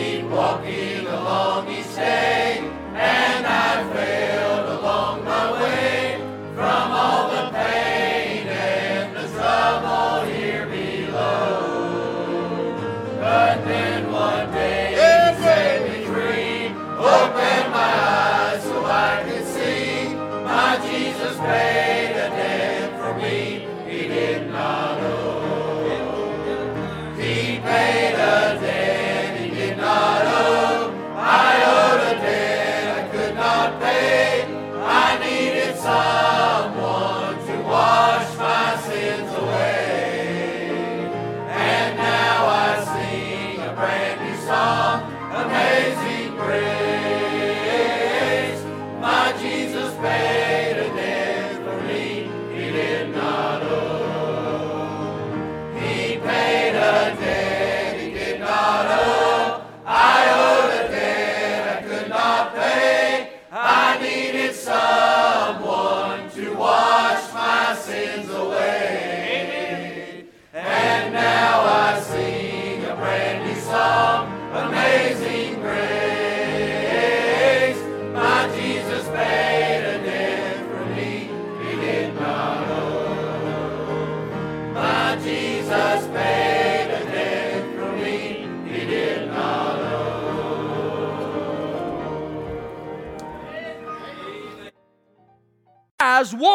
keep walking along each day,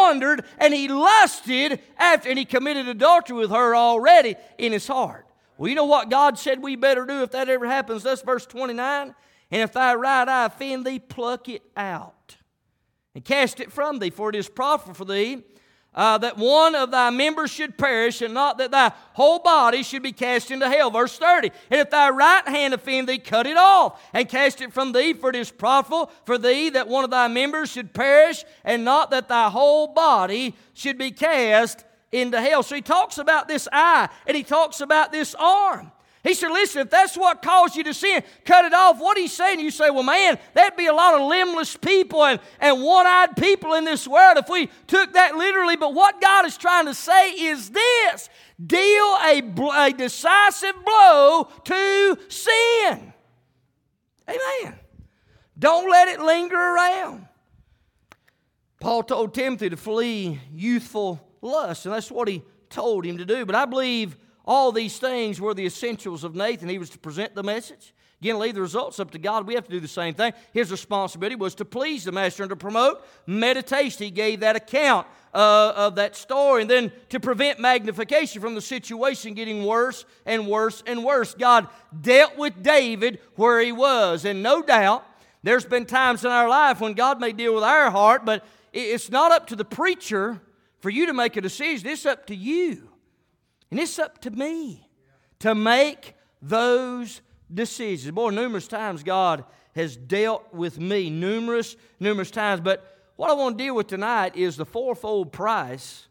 wandered and he lusted after and he committed adultery with her already in his heart. Well, you know what God said we better do if that ever happens? That's verse 29. And if thy right eye offend thee, pluck it out and cast it from thee, for it is profitable for thee uh, that one of thy members should perish, and not that thy whole body should be cast into hell. Verse 30. And if thy right hand offend thee, cut it off and cast it from thee, for it is profitable for thee that one of thy members should perish, and not that thy whole body should be cast into hell. So he talks about this eye, and he talks about this arm. He said, Listen, if that's what caused you to sin, cut it off. What he's saying, you say, Well, man, that'd be a lot of limbless people and, and one eyed people in this world if we took that literally. But what God is trying to say is this deal a, a decisive blow to sin. Amen. Don't let it linger around. Paul told Timothy to flee youthful lust, and that's what he told him to do. But I believe all these things were the essentials of Nathan. He was to present the message. Again, leave the results up to God. We have to do the same thing. His responsibility was to please the master and to promote meditation. He gave that account uh, of that story. And then to prevent magnification from the situation getting worse and worse and worse. God dealt with David where he was. And no doubt, there's been times in our life when God may deal with our heart, but it's not up to the preacher for you to make a decision. It's up to you. And it's up to me to make those decisions. Boy, numerous times God has dealt with me, numerous, numerous times. But what I want to deal with tonight is the fourfold price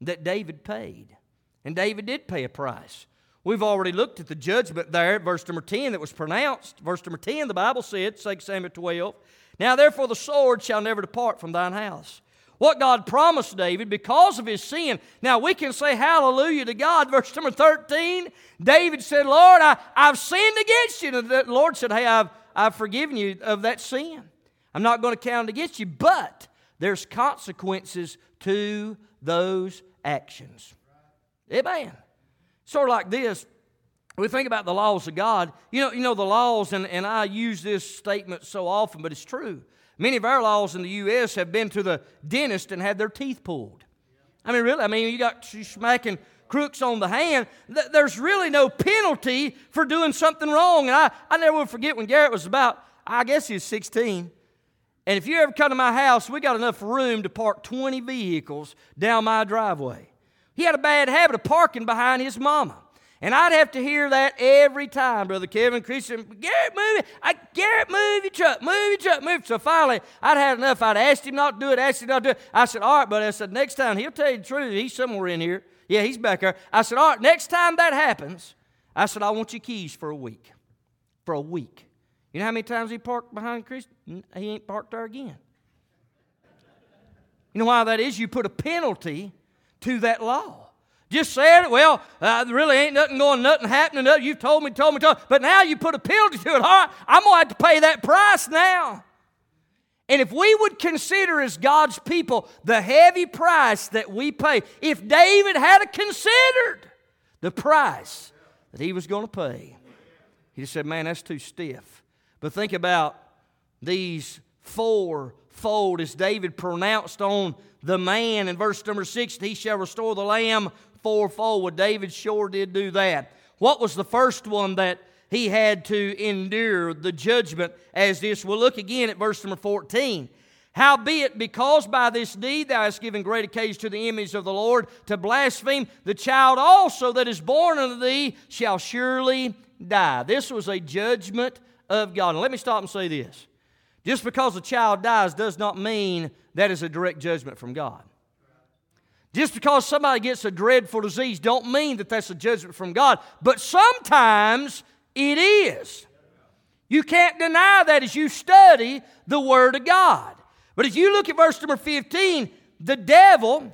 that David paid. And David did pay a price. We've already looked at the judgment there, verse number 10, that was pronounced. Verse number 10, the Bible said, 2 Samuel 12, Now therefore the sword shall never depart from thine house what God promised David because of his sin. Now we can say hallelujah to God. Verse number 13, David said, Lord, I, I've sinned against you. And the Lord said, Hey, I've, I've forgiven you of that sin. I'm not going to count it against you, but there's consequences to those actions. Amen. Sort of like this. We think about the laws of God. You know, you know the laws, and, and I use this statement so often, but it's true. Many of our laws in the U.S. have been to the dentist and had their teeth pulled. I mean, really, I mean, you got smacking crooks on the hand. There's really no penalty for doing something wrong. And I, I never will forget when Garrett was about, I guess he was 16. And if you ever come to my house, we got enough room to park 20 vehicles down my driveway. He had a bad habit of parking behind his mama. And I'd have to hear that every time, Brother Kevin, Christian, Garrett, move it. I, Garrett, move your truck, move your truck, move. So finally, I'd had enough. I'd asked him not to do it, asked him not to do it. I said, all right, buddy. I said, next time, he'll tell you the truth. He's somewhere in here. Yeah, he's back there. I said, all right, next time that happens, I said, I want your keys for a week. For a week. You know how many times he parked behind Christian? He ain't parked there again. You know why that is? You put a penalty to that law. Just said it. Well, uh, really ain't nothing going, nothing happening. You've told me, told me, told me. But now you put a penalty to it. All right, I'm going to have to pay that price now. And if we would consider as God's people the heavy price that we pay, if David had considered the price that he was going to pay, he just said, Man, that's too stiff. But think about these fourfold as David pronounced on the man in verse number six, he shall restore the lamb fourfold. Well, David sure did do that. What was the first one that he had to endure the judgment as this? We'll look again at verse number 14. Howbeit, because by this deed thou hast given great occasion to the image of the Lord to blaspheme, the child also that is born unto thee shall surely die. This was a judgment of God. And let me stop and say this. Just because a child dies does not mean that is a direct judgment from God. Just because somebody gets a dreadful disease don't mean that that's a judgment from God, but sometimes it is. You can't deny that as you study the Word of God. But if you look at verse number 15, the devil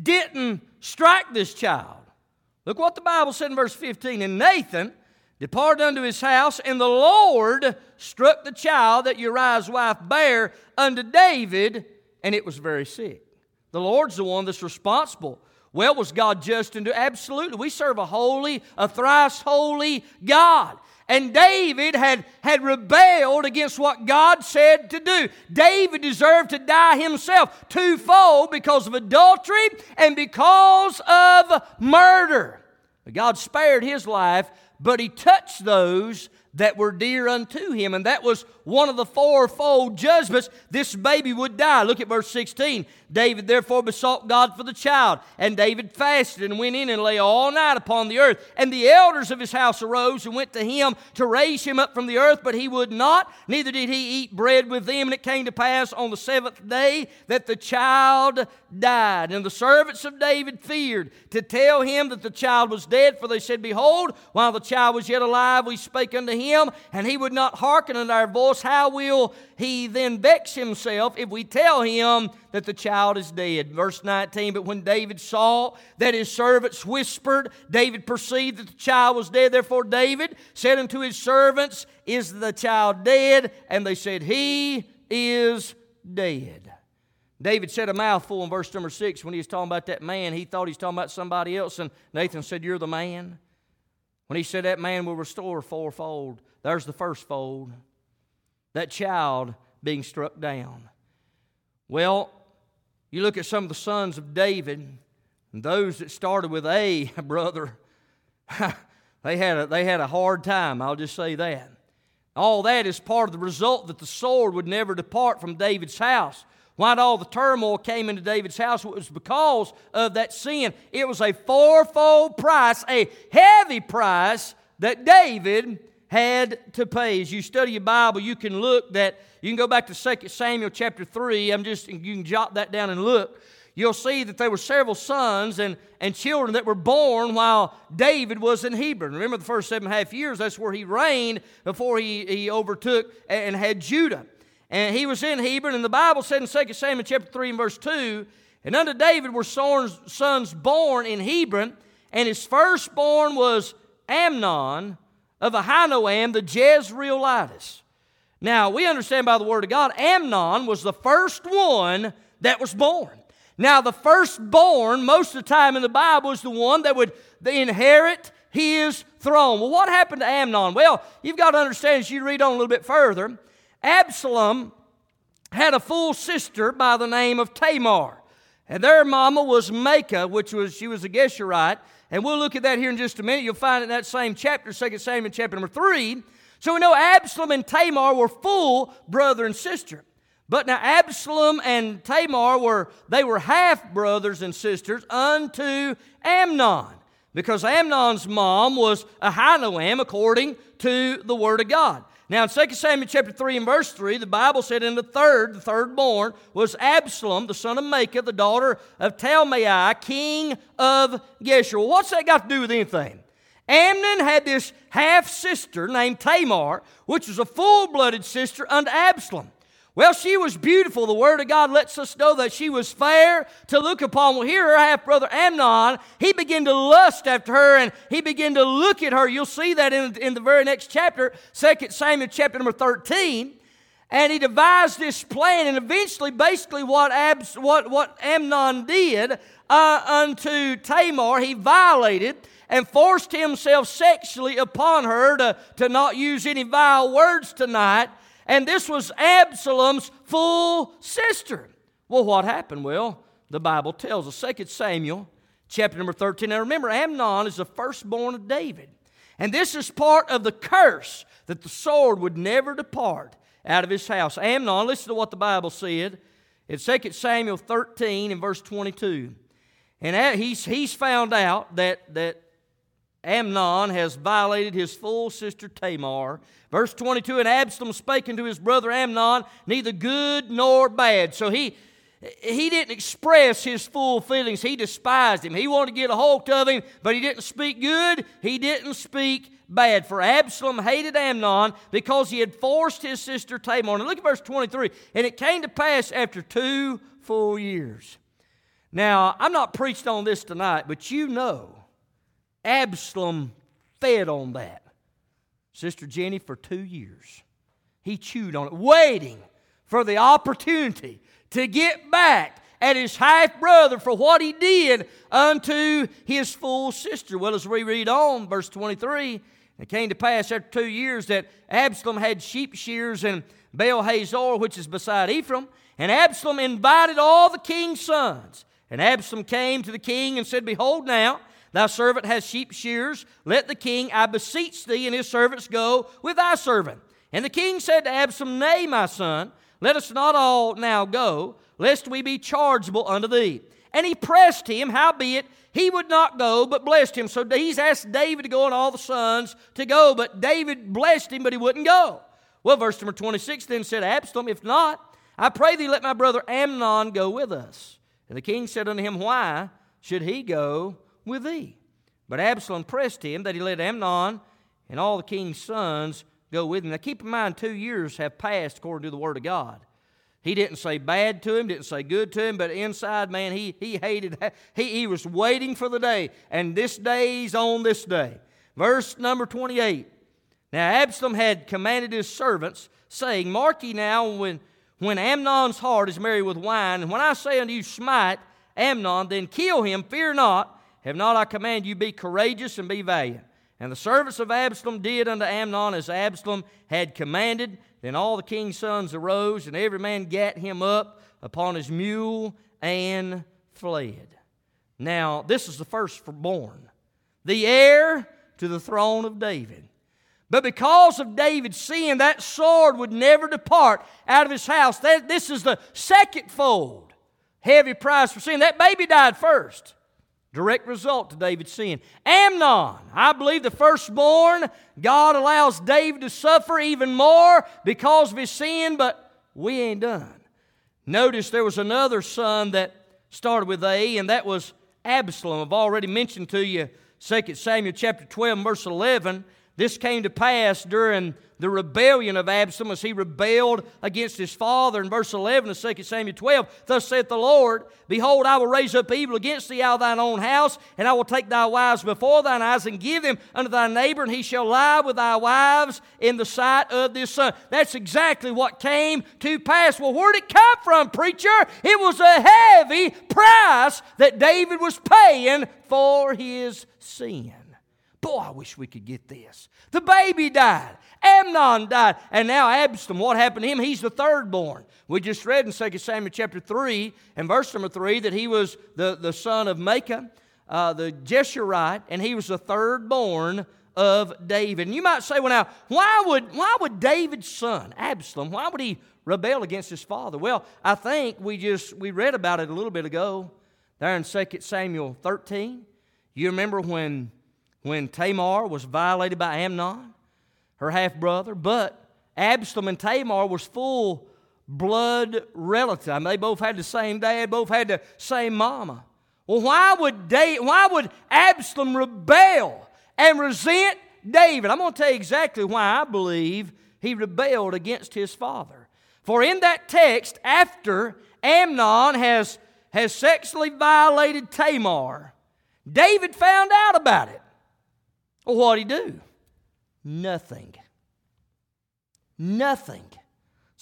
didn't strike this child. Look what the Bible said in verse 15. And Nathan departed unto his house, and the Lord struck the child that Uriah's wife bare unto David, and it was very sick. The Lord's the one that's responsible. Well, was God just and do? Absolutely. We serve a holy, a thrice holy God. And David had, had rebelled against what God said to do. David deserved to die himself twofold because of adultery and because of murder. But God spared his life, but he touched those that were dear unto him. And that was one of the fourfold judgments. This baby would die. Look at verse 16. David therefore besought God for the child. And David fasted and went in and lay all night upon the earth. And the elders of his house arose and went to him to raise him up from the earth, but he would not, neither did he eat bread with them. And it came to pass on the seventh day that the child died. And the servants of David feared to tell him that the child was dead, for they said, Behold, while the child was yet alive, we spake unto him, and he would not hearken unto our voice. How will he then vex himself if we tell him that the child is dead. Verse 19, but when David saw that his servants whispered, David perceived that the child was dead. Therefore, David said unto his servants, Is the child dead? And they said, He is dead. David said a mouthful in verse number six when he was talking about that man. He thought he was talking about somebody else, and Nathan said, You're the man. When he said that man will restore fourfold, there's the first fold. That child being struck down. Well, you look at some of the sons of David, and those that started with A, brother, they had a, they had a hard time, I'll just say that. All that is part of the result that the sword would never depart from David's house. Why all the turmoil came into David's house? It was because of that sin. It was a fourfold price, a heavy price that David had to pay. As you study your Bible, you can look that you can go back to 2 Samuel chapter 3. I'm just you can jot that down and look. You'll see that there were several sons and, and children that were born while David was in Hebron. Remember the first seven and a half years, that's where he reigned before he, he overtook and had Judah. And he was in Hebron, and the Bible said in 2 Samuel chapter 3 and verse 2, and unto David were sons born in Hebron, and his firstborn was Amnon, of Ahinoam the Jezreelitess. Now, we understand by the Word of God, Amnon was the first one that was born. Now, the firstborn, most of the time in the Bible, is the one that would inherit his throne. Well, what happened to Amnon? Well, you've got to understand as you read on a little bit further, Absalom had a full sister by the name of Tamar. And their mama was Maacah, which was, she was a Geshurite. And we'll look at that here in just a minute. You'll find it in that same chapter, 2 Samuel chapter number 3. So we know Absalom and Tamar were full brother and sister. But now Absalom and Tamar were they were half brothers and sisters unto Amnon. Because Amnon's mom was Ahinoam according to the word of God. Now, in 2 Samuel chapter 3 and verse 3, the Bible said, In the third, the third born, was Absalom, the son of Maacah, the daughter of Talmai, king of Geshur. What's that got to do with anything? Amnon had this half sister named Tamar, which was a full blooded sister unto Absalom. Well, she was beautiful. The Word of God lets us know that she was fair to look upon. Well, here, her half brother Amnon, he began to lust after her and he began to look at her. You'll see that in, in the very next chapter, 2 Samuel chapter number 13. And he devised this plan, and eventually, basically, what, Abs, what, what Amnon did uh, unto Tamar, he violated and forced himself sexually upon her to, to not use any vile words tonight and this was Absalom's full sister. Well, what happened? Well, the Bible tells us, 2 Samuel chapter number 13. Now remember, Amnon is the firstborn of David. And this is part of the curse that the sword would never depart out of his house. Amnon, listen to what the Bible said in 2 Samuel 13 and verse 22. And he's, he's found out that, that Amnon has violated his full sister Tamar. Verse 22 And Absalom spake unto his brother Amnon, neither good nor bad. So he, he didn't express his full feelings. He despised him. He wanted to get a hold of him, but he didn't speak good. He didn't speak bad. For Absalom hated Amnon because he had forced his sister Tamar. And look at verse 23. And it came to pass after two full years. Now, I'm not preached on this tonight, but you know Absalom fed on that. Sister Jenny, for two years, he chewed on it, waiting for the opportunity to get back at his half brother for what he did unto his full sister. Well, as we read on, verse 23, it came to pass after two years that Absalom had sheep shears in Baal Hazor, which is beside Ephraim, and Absalom invited all the king's sons. And Absalom came to the king and said, Behold, now Thy servant has sheep shears. Let the king, I beseech thee, and his servants go with thy servant. And the king said to Absalom, Nay, my son, let us not all now go, lest we be chargeable unto thee. And he pressed him, howbeit he would not go, but blessed him. So he's asked David to go and all the sons to go, but David blessed him, but he wouldn't go. Well, verse number 26 then said, Absalom, if not, I pray thee let my brother Amnon go with us. And the king said unto him, Why should he go with thee. But Absalom pressed him that he let Amnon and all the king's sons go with him. Now keep in mind, two years have passed according to the word of God. He didn't say bad to him, didn't say good to him, but inside, man, he, he hated, he, he was waiting for the day, and this day's on this day. Verse number 28. Now Absalom had commanded his servants, saying, Mark ye now, when, when Amnon's heart is merry with wine, and when I say unto you, smite Amnon, then kill him, fear not, have not I commanded you be courageous and be valiant? And the servants of Absalom did unto Amnon as Absalom had commanded. Then all the king's sons arose, and every man gat him up upon his mule and fled. Now, this is the firstborn, the heir to the throne of David. But because of David's sin, that sword would never depart out of his house. That, this is the second fold heavy price for sin. That baby died first. Direct result to David's sin. Amnon, I believe the firstborn, God allows David to suffer even more because of his sin, but we ain't done. Notice there was another son that started with A, and that was Absalom. I've already mentioned to you 2 Samuel chapter 12, verse 11. This came to pass during the rebellion of Absalom as he rebelled against his father. In verse 11 of 2 Samuel 12, Thus saith the Lord, Behold, I will raise up evil against thee out of thine own house, and I will take thy wives before thine eyes and give them unto thy neighbor, and he shall lie with thy wives in the sight of this son. That's exactly what came to pass. Well, where'd it come from, preacher? It was a heavy price that David was paying for his sin. Boy, I wish we could get this. The baby died. Amnon died. And now Absalom, what happened to him? He's the third born. We just read in 2 Samuel chapter 3 and verse number 3 that he was the, the son of Maacah, uh, the Jeshurite, and he was the third born of David. And you might say, well, now, why would, why would David's son, Absalom, why would he rebel against his father? Well, I think we just, we read about it a little bit ago there in 2 Samuel 13. You remember when when Tamar was violated by Amnon, her half brother, but Absalom and Tamar was full blood relative. I mean, they both had the same dad, both had the same mama. Well, why would, David, why would Absalom rebel and resent David? I'm going to tell you exactly why I believe he rebelled against his father. For in that text, after Amnon has, has sexually violated Tamar, David found out about it. Well, what'd he do? Nothing. Nothing.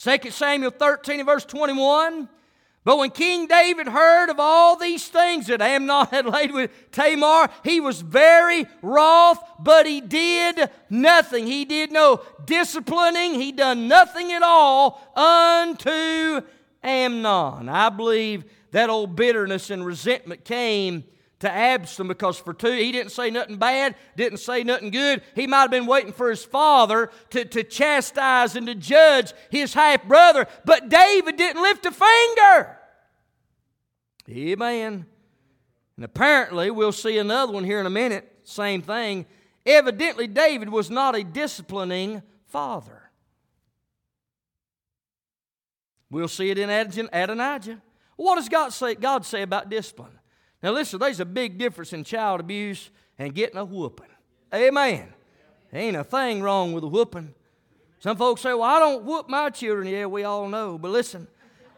2 Samuel 13 and verse 21 but when King David heard of all these things that Amnon had laid with Tamar, he was very wroth, but he did nothing. He did no disciplining, he done nothing at all unto Amnon. I believe that old bitterness and resentment came to Absalom because for two, he didn't say nothing bad, didn't say nothing good. He might have been waiting for his father to, to chastise and to judge his half brother, but David didn't lift a finger. Amen. And apparently, we'll see another one here in a minute, same thing. Evidently, David was not a disciplining father. We'll see it in Adonijah. What does God say, God say about discipline? Now, listen, there's a big difference in child abuse and getting a whooping. Amen. There ain't a thing wrong with a whooping. Some folks say, well, I don't whoop my children. Yeah, we all know. But listen,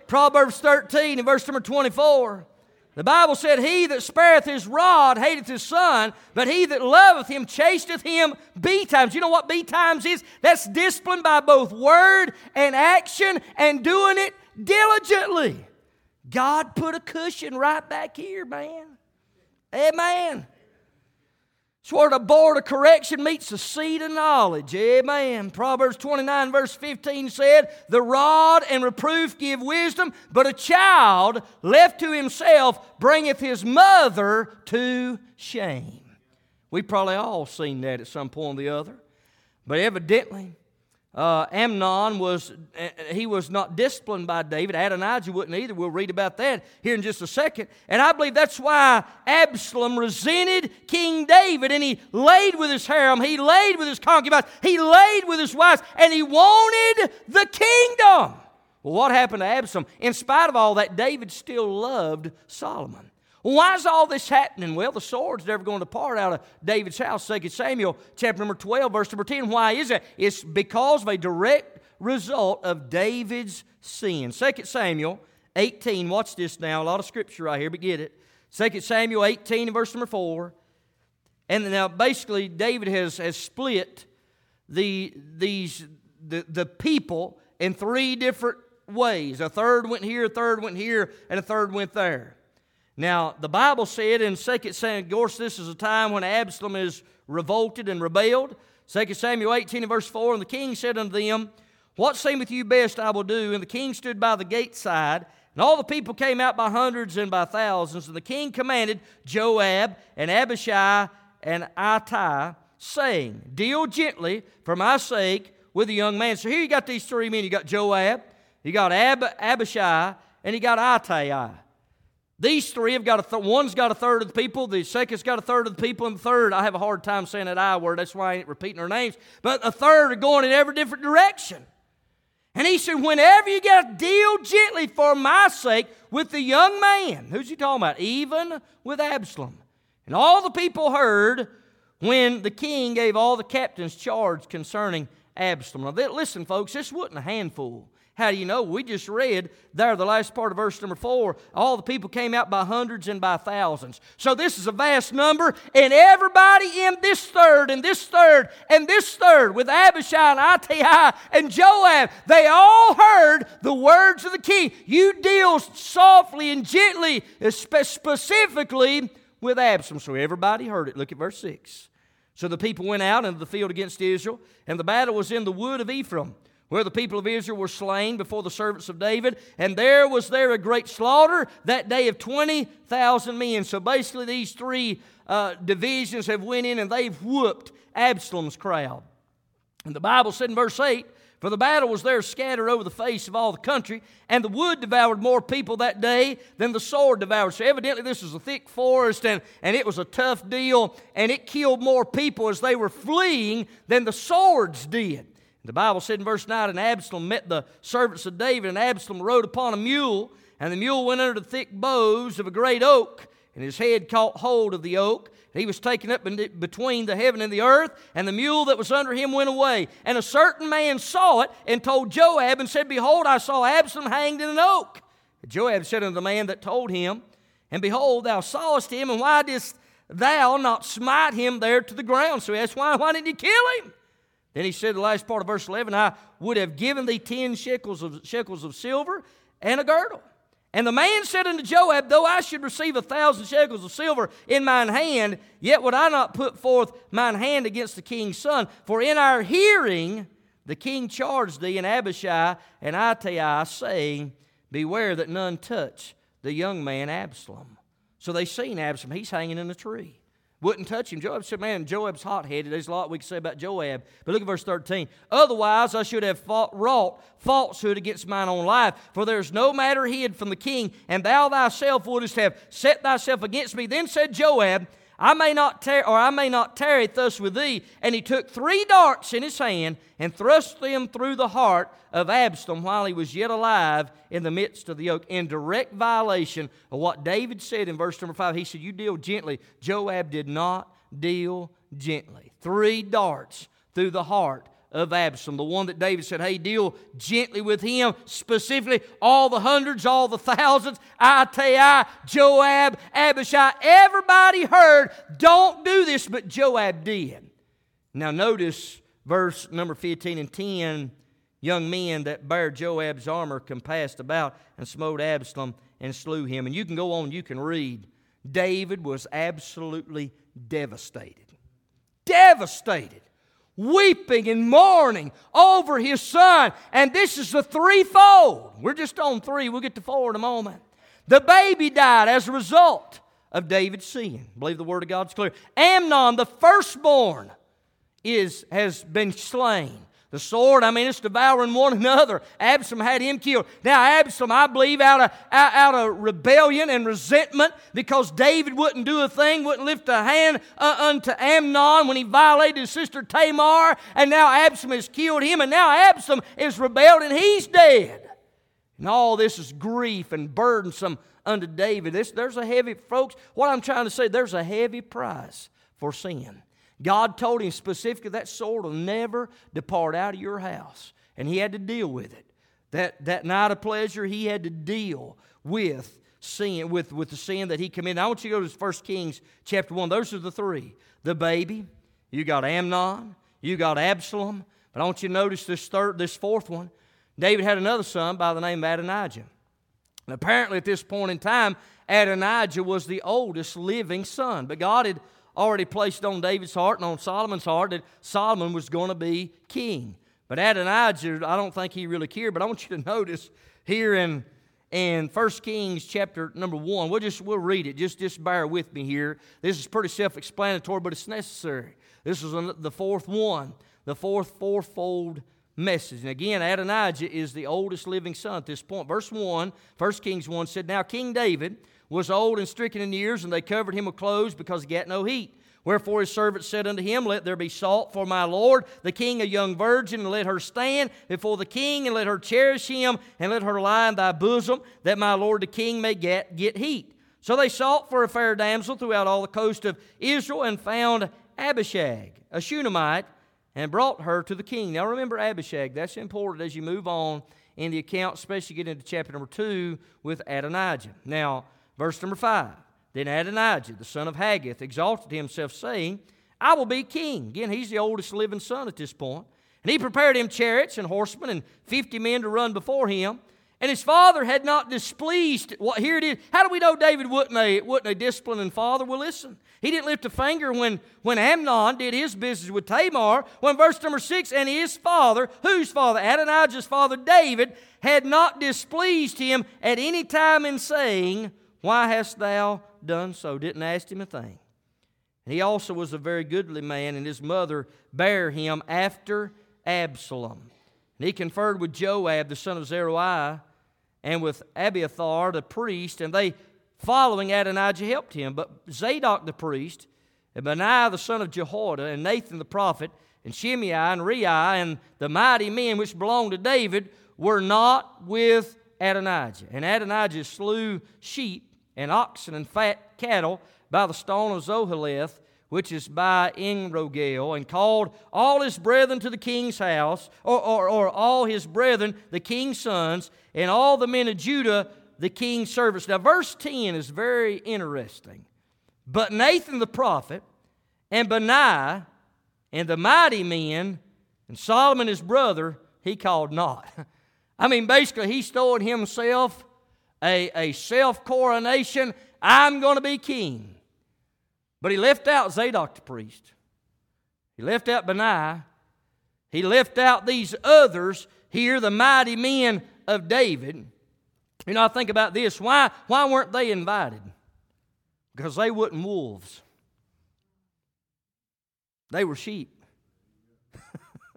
Proverbs 13 and verse number 24. The Bible said, He that spareth his rod hateth his son, but he that loveth him chasteth him betimes. You know what betimes is? That's discipline by both word and action and doing it diligently. God put a cushion right back here, man. Amen. It's where the board of correction meets the seat of knowledge. Amen. Proverbs 29, verse 15 said, The rod and reproof give wisdom, but a child left to himself bringeth his mother to shame. We probably all seen that at some point or the other. But evidently, uh, Amnon was, uh, he was not disciplined by David. Adonijah wouldn't either. We'll read about that here in just a second. And I believe that's why Absalom resented King David and he laid with his harem, he laid with his concubines, he laid with his wives, and he wanted the kingdom. Well, what happened to Absalom? In spite of all that, David still loved Solomon. Why is all this happening? Well, the sword's never going to part out of David's house. 2 Samuel chapter number 12, verse number 10. Why is that? It's because of a direct result of David's sin. 2 Samuel 18, watch this now. A lot of scripture right here, but get it. 2 Samuel 18 and verse number 4. And now basically David has, has split the, these, the, the people in three different ways. A third went here, a third went here, and a third went there. Now, the Bible said in 2 Samuel, of course, this is a time when Absalom is revolted and rebelled. 2 Samuel 18 and verse 4 And the king said unto them, What seemeth you best I will do? And the king stood by the gate side, and all the people came out by hundreds and by thousands. And the king commanded Joab and Abishai and Ittai, saying, Deal gently for my sake with the young man. So here you got these three men. You got Joab, you got Ab- Abishai, and you got Ittai. These three have got a th- one's got a third of the people, the second's got a third of the people, and the third, I have a hard time saying that I word, that's why I ain't repeating their names, but a third are going in every different direction. And he said, Whenever you got to deal gently for my sake with the young man, who's he talking about? Even with Absalom. And all the people heard when the king gave all the captains charge concerning Absalom. Now, listen, folks, this wasn't a handful. How do you know? We just read there, the last part of verse number four. All the people came out by hundreds and by thousands. So this is a vast number, and everybody in this third, and this third, and this third, with Abishai and Ittai and Joab, they all heard the words of the king. You deal softly and gently, specifically with Absalom. So everybody heard it. Look at verse 6. So the people went out into the field against Israel, and the battle was in the wood of Ephraim where the people of Israel were slain before the servants of David, and there was there a great slaughter that day of 20,000 men. So basically these three uh, divisions have went in and they've whooped Absalom's crowd. And the Bible said in verse 8, for the battle was there scattered over the face of all the country, and the wood devoured more people that day than the sword devoured. So, evidently, this was a thick forest, and, and it was a tough deal, and it killed more people as they were fleeing than the swords did. The Bible said in verse 9, and Absalom met the servants of David, and Absalom rode upon a mule, and the mule went under the thick boughs of a great oak. and his head caught hold of the oak. He was taken up between the heaven and the earth, and the mule that was under him went away. And a certain man saw it and told Joab and said, Behold, I saw Absalom hanged in an oak. Joab said unto the man that told him, And behold, thou sawest him, and why didst thou not smite him there to the ground? So he asked, Why, why didn't you kill him? Then he said, the last part of verse 11, I would have given thee ten shekels of, shekels of silver and a girdle. And the man said unto Joab, Though I should receive a thousand shekels of silver in mine hand, yet would I not put forth mine hand against the king's son. For in our hearing the king charged thee and Abishai and Ittai, saying, Beware that none touch the young man Absalom. So they seen Absalom, he's hanging in a tree wouldn't touch him. Joab said, Man, Joab's hot headed. There's a lot we can say about Joab. But look at verse 13. Otherwise, I should have fought, wrought falsehood against mine own life. For there's no matter hid from the king, and thou thyself wouldst have set thyself against me. Then said Joab, I may not tarry, or I may not tarry thus with thee. And he took three darts in his hand and thrust them through the heart of Absalom while he was yet alive in the midst of the oak, in direct violation of what David said in verse number five. He said, You deal gently. Joab did not deal gently. Three darts through the heart of Absalom, the one that David said, Hey, deal gently with him, specifically all the hundreds, all the thousands, Ittai, Joab, Abishai. Everybody heard, Don't do this, but Joab did. Now, notice verse number 15 and 10 young men that bare Joab's armor compassed about and smote Absalom and slew him. And you can go on, you can read. David was absolutely devastated. Devastated weeping and mourning over his son. And this is the threefold. We're just on three. We'll get to four in a moment. The baby died as a result of David's sin. I believe the word of God's clear. Amnon, the firstborn, is, has been slain. The sword, I mean, it's devouring one another. Absalom had him killed. Now, Absalom, I believe, out of, out, of rebellion and resentment because David wouldn't do a thing, wouldn't lift a hand uh, unto Amnon when he violated his sister Tamar, and now Absalom has killed him, and now Absalom is rebelled and he's dead. And all this is grief and burdensome unto David. This, there's a heavy, folks, what I'm trying to say, there's a heavy price for sin. God told him specifically that sword will never depart out of your house. And he had to deal with it. That, that night of pleasure, he had to deal with sin, with, with the sin that he committed. I want you to go to 1 Kings chapter 1. Those are the three. The baby, you got Amnon, you got Absalom. But I want you to notice this third, this fourth one. David had another son by the name of Adonijah. And apparently at this point in time, Adonijah was the oldest living son. But God had already placed on David's heart and on Solomon's heart that Solomon was going to be king. But Adonijah, I don't think he really cared. But I want you to notice here in in 1 Kings chapter number 1. We'll just we'll read it. Just just bear with me here. This is pretty self-explanatory, but it's necessary. This is the fourth one, the fourth fourfold message. And again, Adonijah is the oldest living son at this point. Verse 1, 1 Kings 1 said, Now King David was old and stricken in years, and they covered him with clothes because he got no heat. Wherefore his servants said unto him, Let there be salt for my Lord, the king, a young virgin, and let her stand before the king, and let her cherish him, and let her lie in thy bosom, that my Lord the king may get, get heat. So they sought for a fair damsel throughout all the coast of Israel, and found Abishag, a Shunammite, and brought her to the king. Now remember Abishag, that's important as you move on in the account, especially get into chapter number 2 with Adonijah. Now, Verse number 5 Then Adonijah, the son of Haggith, exalted himself, saying, I will be king. Again, he's the oldest living son at this point. And he prepared him chariots and horsemen and 50 men to run before him. And his father had not displeased. Well, here it is. How do we know David wasn't a, wasn't a disciplining father? Well, listen. He didn't lift a finger when, when Amnon did his business with Tamar. When verse number six, and his father, whose father? Adonijah's father, David, had not displeased him at any time in saying, why hast thou done so? Didn't ask him a thing. And He also was a very goodly man, and his mother bare him after Absalom. And he conferred with Joab, the son of Zeruiah, and with Abiathar, the priest, and they, following Adonijah, helped him. But Zadok the priest, and Benaiah the son of Jehoiada, and Nathan the prophet, and Shimei and Rei, and the mighty men which belonged to David, were not with Adonijah. And Adonijah slew sheep and oxen and fat cattle by the stone of Zoheleth, which is by Enrogel, and called all his brethren to the king's house, or, or, or all his brethren, the king's sons, and all the men of Judah, the king's servants. Now, verse 10 is very interesting. But Nathan the prophet, and Benaiah, and the mighty men, and Solomon his brother, he called not. I mean, basically, he's throwing himself a, a self coronation. I'm going to be king. But he left out Zadok the priest. He left out Benaiah. He left out these others here, the mighty men of David. You know, I think about this. Why, why weren't they invited? Because they wasn't wolves. They were sheep.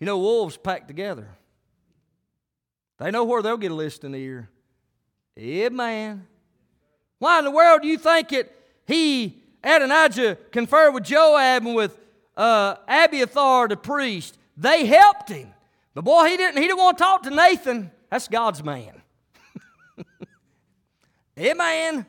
you know, wolves pack together. They know where they'll get a listening ear. Yeah, man. Why in the world do you think it he, Adonijah, conferred with Joab and with uh, Abiathar the priest? They helped him. But boy, he didn't, he didn't want to talk to Nathan. That's God's man. Amen.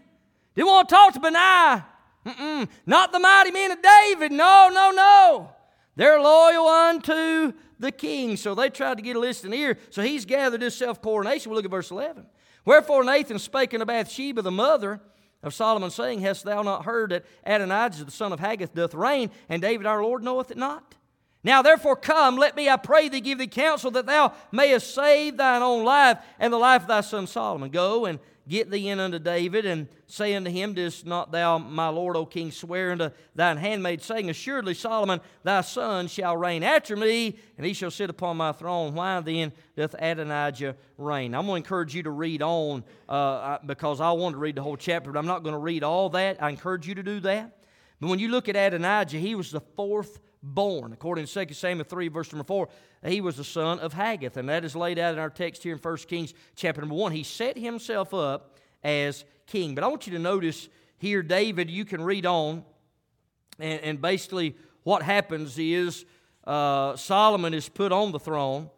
Didn't want to talk to Benaiah. Mm-mm. Not the mighty men of David. No, no, no. They're loyal unto the king. So they tried to get a listening ear. So he's gathered his self coronation. We'll look at verse 11. Wherefore Nathan spake unto Bathsheba, the mother of Solomon, saying, Hast thou not heard that Adonijah the son of Haggith doth reign, and David our Lord knoweth it not? Now therefore come, let me, I pray thee, give thee counsel that thou mayest save thine own life and the life of thy son Solomon. Go and Get thee in unto David, and say unto him, Didst not thou, my lord, O king, swear unto thine handmaid, saying, Assuredly Solomon thy son shall reign after me, and he shall sit upon my throne. Why then doth Adonijah reign? I'm going to encourage you to read on uh, because I want to read the whole chapter, but I'm not going to read all that. I encourage you to do that. But when you look at Adonijah, he was the fourth born. According to 2 Samuel 3, verse number 4, he was the son of Haggith, and that is laid out in our text here in 1 Kings chapter number 1. He set himself up as king. But I want you to notice here, David, you can read on, and, and basically what happens is uh, Solomon is put on the throne,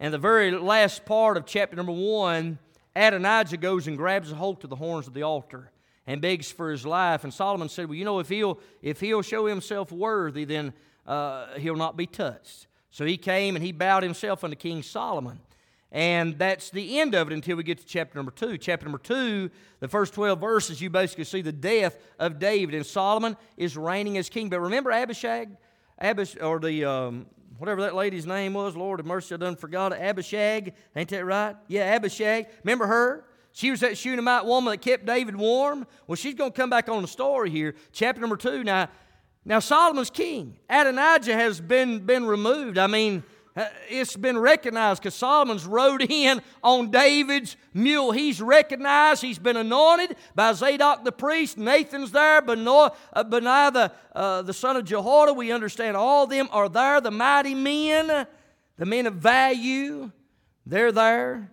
and the very last part of chapter number 1, Adonijah goes and grabs a hold to the horns of the altar and begs for his life. And Solomon said, Well, you know, if he'll, if he'll show himself worthy, then uh, he'll not be touched. So he came and he bowed himself unto King Solomon. And that's the end of it until we get to chapter number two. Chapter number two, the first 12 verses, you basically see the death of David, and Solomon is reigning as king. But remember Abishag? Abish, or the, um, whatever that lady's name was, Lord of mercy, I done forgot it. Abishag, ain't that right? Yeah, Abishag. Remember her? She was that Shunammite woman that kept David warm. Well, she's going to come back on the story here. Chapter number two. Now, now, Solomon's king. Adonijah has been, been removed. I mean, uh, it's been recognized because Solomon's rode in on David's mule. He's recognized. He's been anointed by Zadok the priest. Nathan's there. Uh, the, uh, the son of Jehoiada. We understand all of them are there. The mighty men, the men of value, they're there.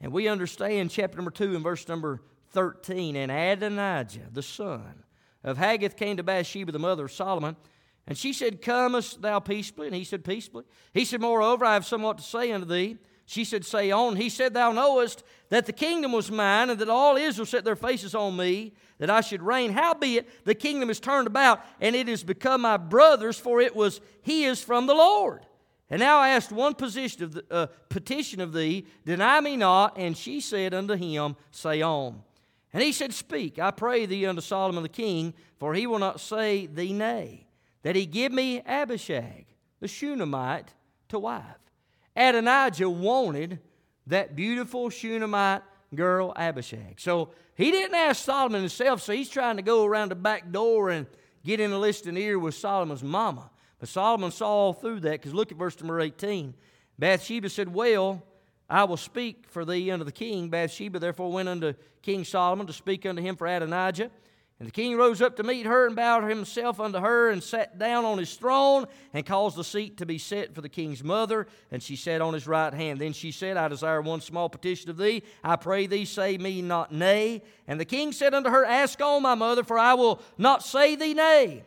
And we understand chapter number 2 and verse number 13. And Adonijah, the son of Haggith came to Bathsheba, the mother of Solomon. And she said, Comest thou peaceably? And he said, Peaceably. He said, Moreover, I have somewhat to say unto thee. She said, Say on. He said, Thou knowest that the kingdom was mine, and that all Israel set their faces on me, that I should reign. Howbeit, the kingdom is turned about, and it is become my brother's, for it was his from the Lord. And now I asked one of the, uh, petition of thee, deny me not. And she said unto him, Say on. And he said, Speak, I pray thee unto Solomon the king, for he will not say thee nay, that he give me Abishag, the Shunammite, to wife. Adonijah wanted that beautiful Shunammite girl, Abishag. So he didn't ask Solomon himself, so he's trying to go around the back door and get in a listening ear with Solomon's mama. But Solomon saw all through that, because look at verse number 18. Bathsheba said, Well, I will speak for thee unto the king. Bathsheba therefore went unto King Solomon to speak unto him for Adonijah. And the king rose up to meet her and bowed himself unto her and sat down on his throne and caused the seat to be set for the king's mother. And she sat on his right hand. Then she said, I desire one small petition of thee. I pray thee, say me not nay. And the king said unto her, Ask on, my mother, for I will not say thee nay.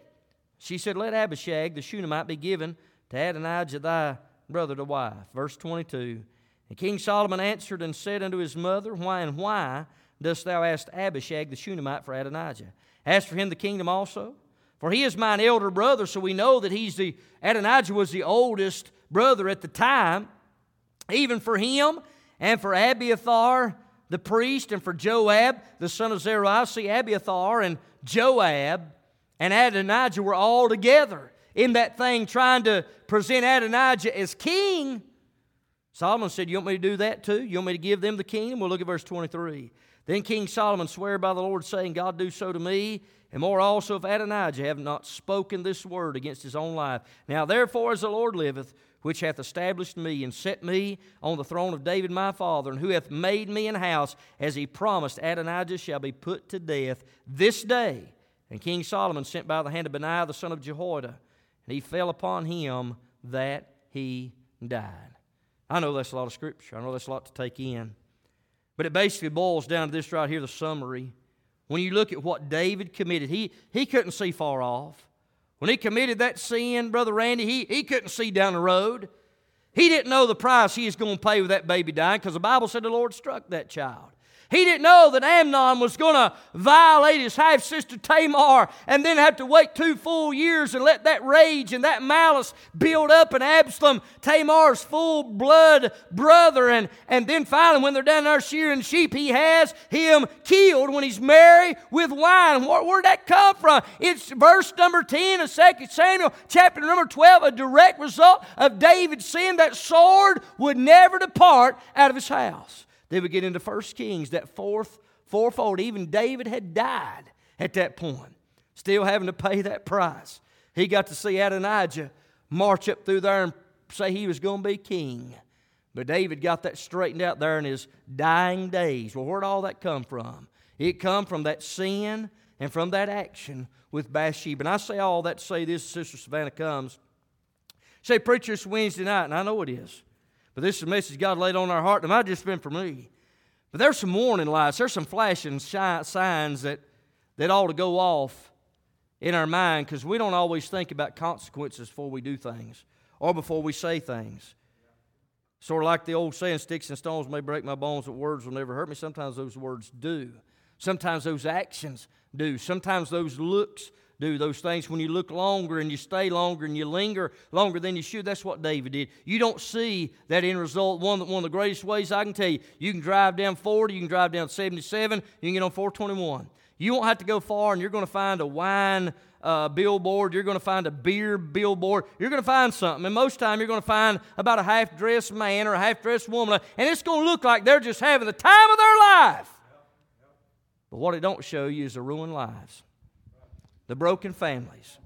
She said, Let Abishag the Shunammite be given to Adonijah thy brother to wife. Verse 22. And King Solomon answered and said unto his mother, Why and why dost thou ask Abishag the Shunammite for Adonijah? Ask for him the kingdom also? For he is mine elder brother, so we know that he's the Adonijah was the oldest brother at the time. Even for him and for Abiathar the priest and for Joab the son of Zeruiah. See, Abiathar and Joab and Adonijah were all together in that thing trying to present Adonijah as king. Solomon said, You want me to do that too? You want me to give them the kingdom? We'll look at verse 23. Then King Solomon sware by the Lord, saying, God do so to me, and more also if Adonijah have not spoken this word against his own life. Now therefore, as the Lord liveth, which hath established me and set me on the throne of David my father, and who hath made me an house, as he promised, Adonijah shall be put to death this day. And King Solomon sent by the hand of Benaiah the son of Jehoiada, and he fell upon him that he died. I know that's a lot of scripture. I know that's a lot to take in. But it basically boils down to this right here the summary. When you look at what David committed, he, he couldn't see far off. When he committed that sin, Brother Randy, he, he couldn't see down the road. He didn't know the price he was going to pay with that baby dying because the Bible said the Lord struck that child. He didn't know that Amnon was going to violate his half sister Tamar and then have to wait two full years and let that rage and that malice build up in Absalom, Tamar's full blood brother. And, and then finally, when they're down there shearing sheep, he has him killed when he's married with wine. Where, where'd that come from? It's verse number 10 of 2 Samuel, chapter number 12, a direct result of David's sin. That sword would never depart out of his house. Then we get into First Kings, that fourth, fourfold. Even David had died at that point, still having to pay that price. He got to see Adonijah march up through there and say he was going to be king. But David got that straightened out there in his dying days. Well, where'd all that come from? It come from that sin and from that action with Bathsheba. And I say all that to say this, Sister Savannah comes. Say, preacher, it's Wednesday night, and I know it is. But this is a message God laid on our heart, it might just been for me. But there's some warning lights, there's some flashing signs that, that ought to go off in our mind because we don't always think about consequences before we do things or before we say things. Sort of like the old saying, sticks and stones may break my bones, but words will never hurt me. Sometimes those words do. Sometimes those actions do. Sometimes those looks do those things when you look longer and you stay longer and you linger longer than you should. That's what David did. You don't see that end result. One, one of the greatest ways I can tell you, you can drive down 40, you can drive down 77, you can get on 421. You won't have to go far and you're going to find a wine uh, billboard, you're going to find a beer billboard, you're going to find something. And most time you're going to find about a half dressed man or a half dressed woman, and it's going to look like they're just having the time of their life. But what it don't show you is the ruined lives the broken families,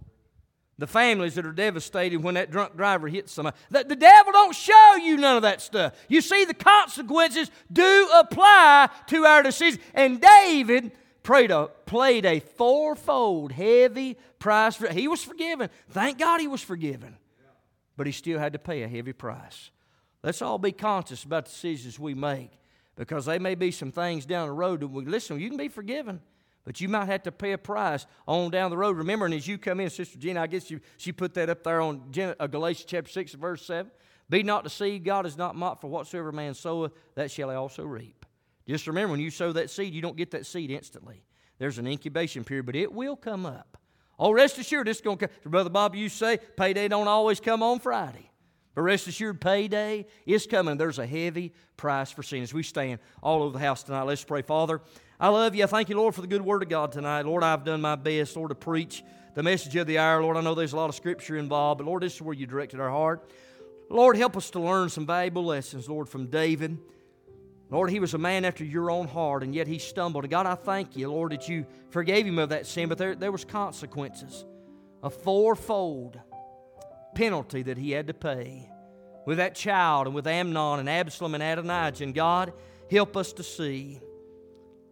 the families that are devastated when that drunk driver hits somebody. The, the devil don't show you none of that stuff. You see, the consequences do apply to our decisions. And David prayed a, played a fourfold heavy price. For, he was forgiven. Thank God he was forgiven. But he still had to pay a heavy price. Let's all be conscious about the decisions we make because there may be some things down the road that we listen, you can be forgiven. But you might have to pay a price on down the road. Remember, and as you come in, Sister Gina, I guess you, she put that up there on uh, Galatians chapter 6, verse 7. Be not deceived, God is not mocked, for whatsoever man soweth, that shall he also reap. Just remember, when you sow that seed, you don't get that seed instantly. There's an incubation period, but it will come up. Oh, rest assured, it's going to come. Brother Bob, you say payday don't always come on Friday. But rest assured, payday is coming. There's a heavy price for sin. As we stand all over the house tonight, let's pray. Father, I love you. I thank you, Lord, for the good word of God tonight. Lord, I've done my best, Lord, to preach the message of the hour. Lord, I know there's a lot of scripture involved, but Lord, this is where you directed our heart. Lord, help us to learn some valuable lessons, Lord, from David. Lord, he was a man after your own heart, and yet he stumbled. And God, I thank you, Lord, that you forgave him of that sin, but there, there was consequences. A fourfold penalty that he had to pay with that child and with Amnon and Absalom and Adonijah. And God, help us to see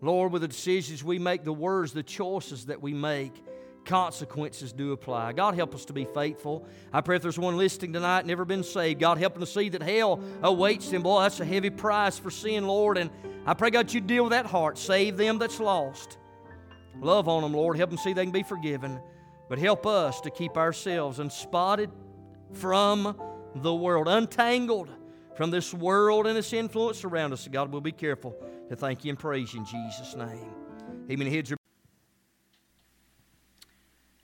Lord, with the decisions we make, the words, the choices that we make, consequences do apply. God, help us to be faithful. I pray if there's one listening tonight, never been saved, God, help them to see that hell awaits them. Boy, that's a heavy price for sin, Lord. And I pray, God, you deal with that heart. Save them that's lost. Love on them, Lord. Help them see they can be forgiven. But help us to keep ourselves unspotted from the world, untangled from this world and its influence around us. God, we'll be careful to thank you and praise you in Jesus' name. Amen.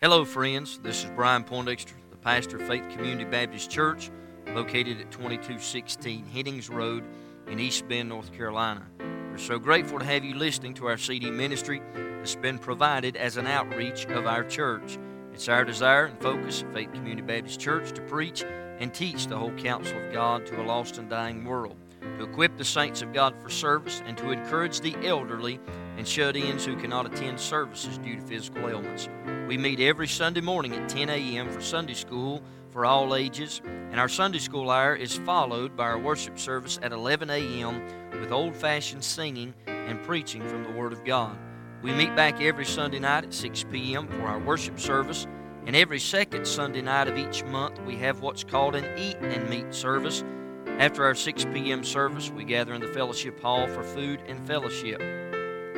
Hello, friends. This is Brian Poindexter, the pastor of Faith Community Baptist Church, located at 2216 Headings Road in East Bend, North Carolina. We're so grateful to have you listening to our CD ministry that's been provided as an outreach of our church. It's our desire and focus at Faith Community Baptist Church to preach and teach the whole counsel of God to a lost and dying world, to equip the saints of God for service, and to encourage the elderly and shut ins who cannot attend services due to physical ailments. We meet every Sunday morning at 10 a.m. for Sunday school for all ages, and our Sunday school hour is followed by our worship service at 11 a.m. with old fashioned singing and preaching from the Word of God. We meet back every Sunday night at 6 p.m. for our worship service, and every second Sunday night of each month we have what's called an Eat and Meet service. After our 6 p.m. service, we gather in the fellowship hall for food and fellowship.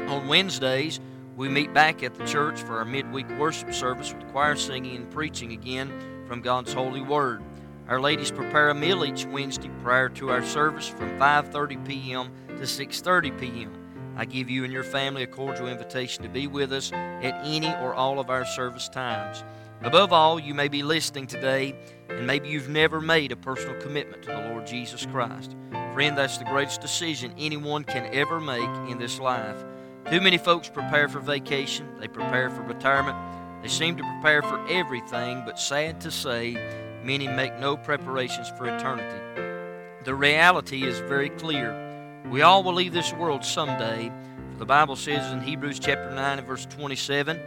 On Wednesdays, we meet back at the church for our midweek worship service with choir singing and preaching again from God's holy word. Our ladies prepare a meal each Wednesday prior to our service from 5:30 p.m. to 6:30 p.m. I give you and your family a cordial invitation to be with us at any or all of our service times. Above all, you may be listening today and maybe you've never made a personal commitment to the Lord Jesus Christ. Friend, that's the greatest decision anyone can ever make in this life. Too many folks prepare for vacation, they prepare for retirement, they seem to prepare for everything, but sad to say, many make no preparations for eternity. The reality is very clear. We all will leave this world someday. For the Bible says in Hebrews chapter 9 and verse 27,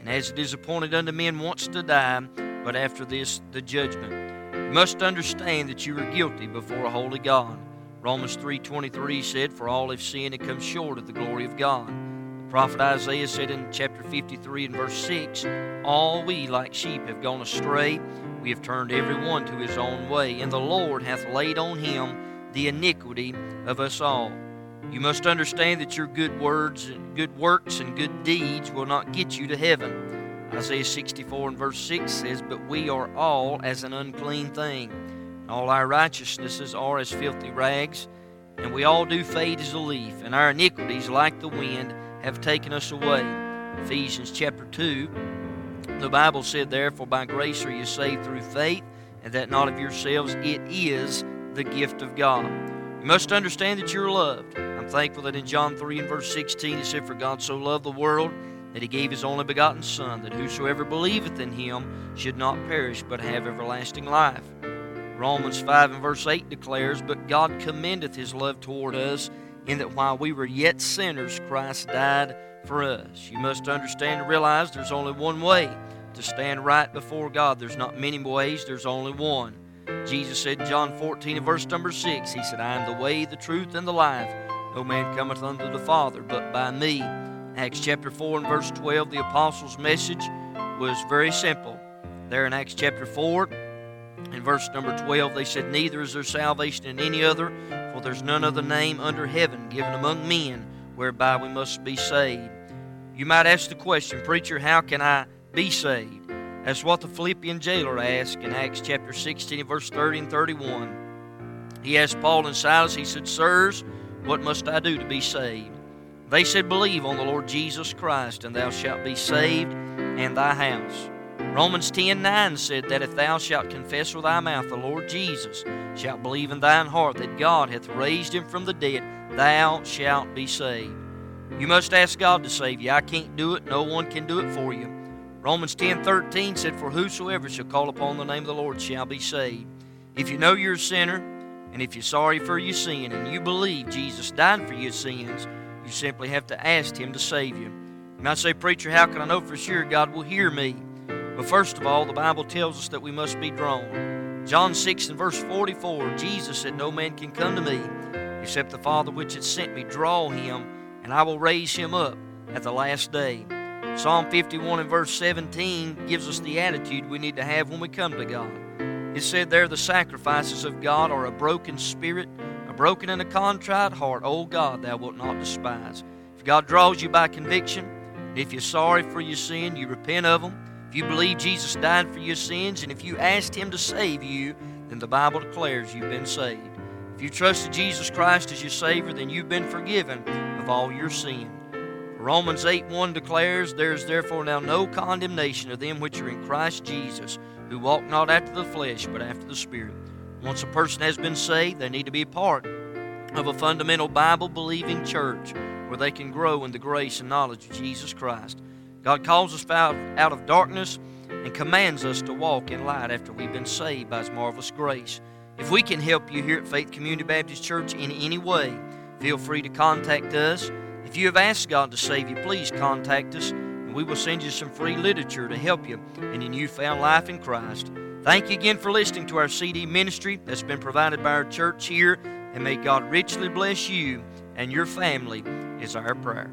And as it is appointed unto men once to die, but after this the judgment. You must understand that you are guilty before a holy God. Romans 3.23 said, For all have sinned and come short of the glory of God. The prophet Isaiah said in chapter 53 and verse 6, All we like sheep have gone astray. We have turned every one to his own way, and the Lord hath laid on him the iniquity of us all. You must understand that your good words and good works and good deeds will not get you to heaven. Isaiah 64 and verse 6 says, But we are all as an unclean thing. All our righteousnesses are as filthy rags, and we all do fade as a leaf, and our iniquities, like the wind, have taken us away. Ephesians chapter 2, the Bible said, Therefore by grace are you saved through faith, and that not of yourselves, it is the gift of God. You must understand that you're loved. I'm thankful that in John 3 and verse 16 it said, For God so loved the world that he gave his only begotten Son, that whosoever believeth in him should not perish, but have everlasting life. Romans 5 and verse 8 declares, But God commendeth his love toward us, in that while we were yet sinners, Christ died for us. You must understand and realize there's only one way to stand right before God. There's not many ways, there's only one. Jesus said in John 14 and verse number 6, He said, I am the way, the truth, and the life. No man cometh unto the Father but by me. Acts chapter 4 and verse 12, the apostles' message was very simple. There in Acts chapter 4 in verse number 12, they said, Neither is there salvation in any other, for there's none other name under heaven given among men whereby we must be saved. You might ask the question, Preacher, how can I be saved? That's what the Philippian jailer asked in Acts chapter 16, verse 30 and 31. He asked Paul and Silas, he said, Sirs, what must I do to be saved? They said, Believe on the Lord Jesus Christ, and thou shalt be saved and thy house. Romans 10 9 said that if thou shalt confess with thy mouth the Lord Jesus, shalt believe in thine heart that God hath raised him from the dead, thou shalt be saved. You must ask God to save you. I can't do it, no one can do it for you. Romans 10 13 said, For whosoever shall call upon the name of the Lord shall be saved. If you know you're a sinner, and if you're sorry for your sin, and you believe Jesus died for your sins, you simply have to ask Him to save you. You might say, Preacher, how can I know for sure God will hear me? But first of all, the Bible tells us that we must be drawn. John 6 and verse 44, Jesus said, No man can come to me except the Father which hath sent me draw him, and I will raise him up at the last day. Psalm 51 and verse 17 gives us the attitude we need to have when we come to God. It said there, The sacrifices of God are a broken spirit, a broken and a contrite heart. O God, thou wilt not despise. If God draws you by conviction, if you're sorry for your sin, you repent of them. If you believe Jesus died for your sins, and if you asked Him to save you, then the Bible declares you've been saved. If you trusted Jesus Christ as your Savior, then you've been forgiven of all your sin. Romans 8 1 declares, There is therefore now no condemnation of them which are in Christ Jesus, who walk not after the flesh, but after the Spirit. Once a person has been saved, they need to be a part of a fundamental Bible believing church where they can grow in the grace and knowledge of Jesus Christ. God calls us out, of darkness and commands us to walk in light after we've been saved by His marvelous grace. If we can help you here at Faith Community Baptist Church in any way, feel free to contact us. If you have asked God to save you, please contact us, and we will send you some free literature to help you in your newfound life in Christ. Thank you again for listening to our CD ministry that's been provided by our church here, and may God richly bless you and your family, is our prayer.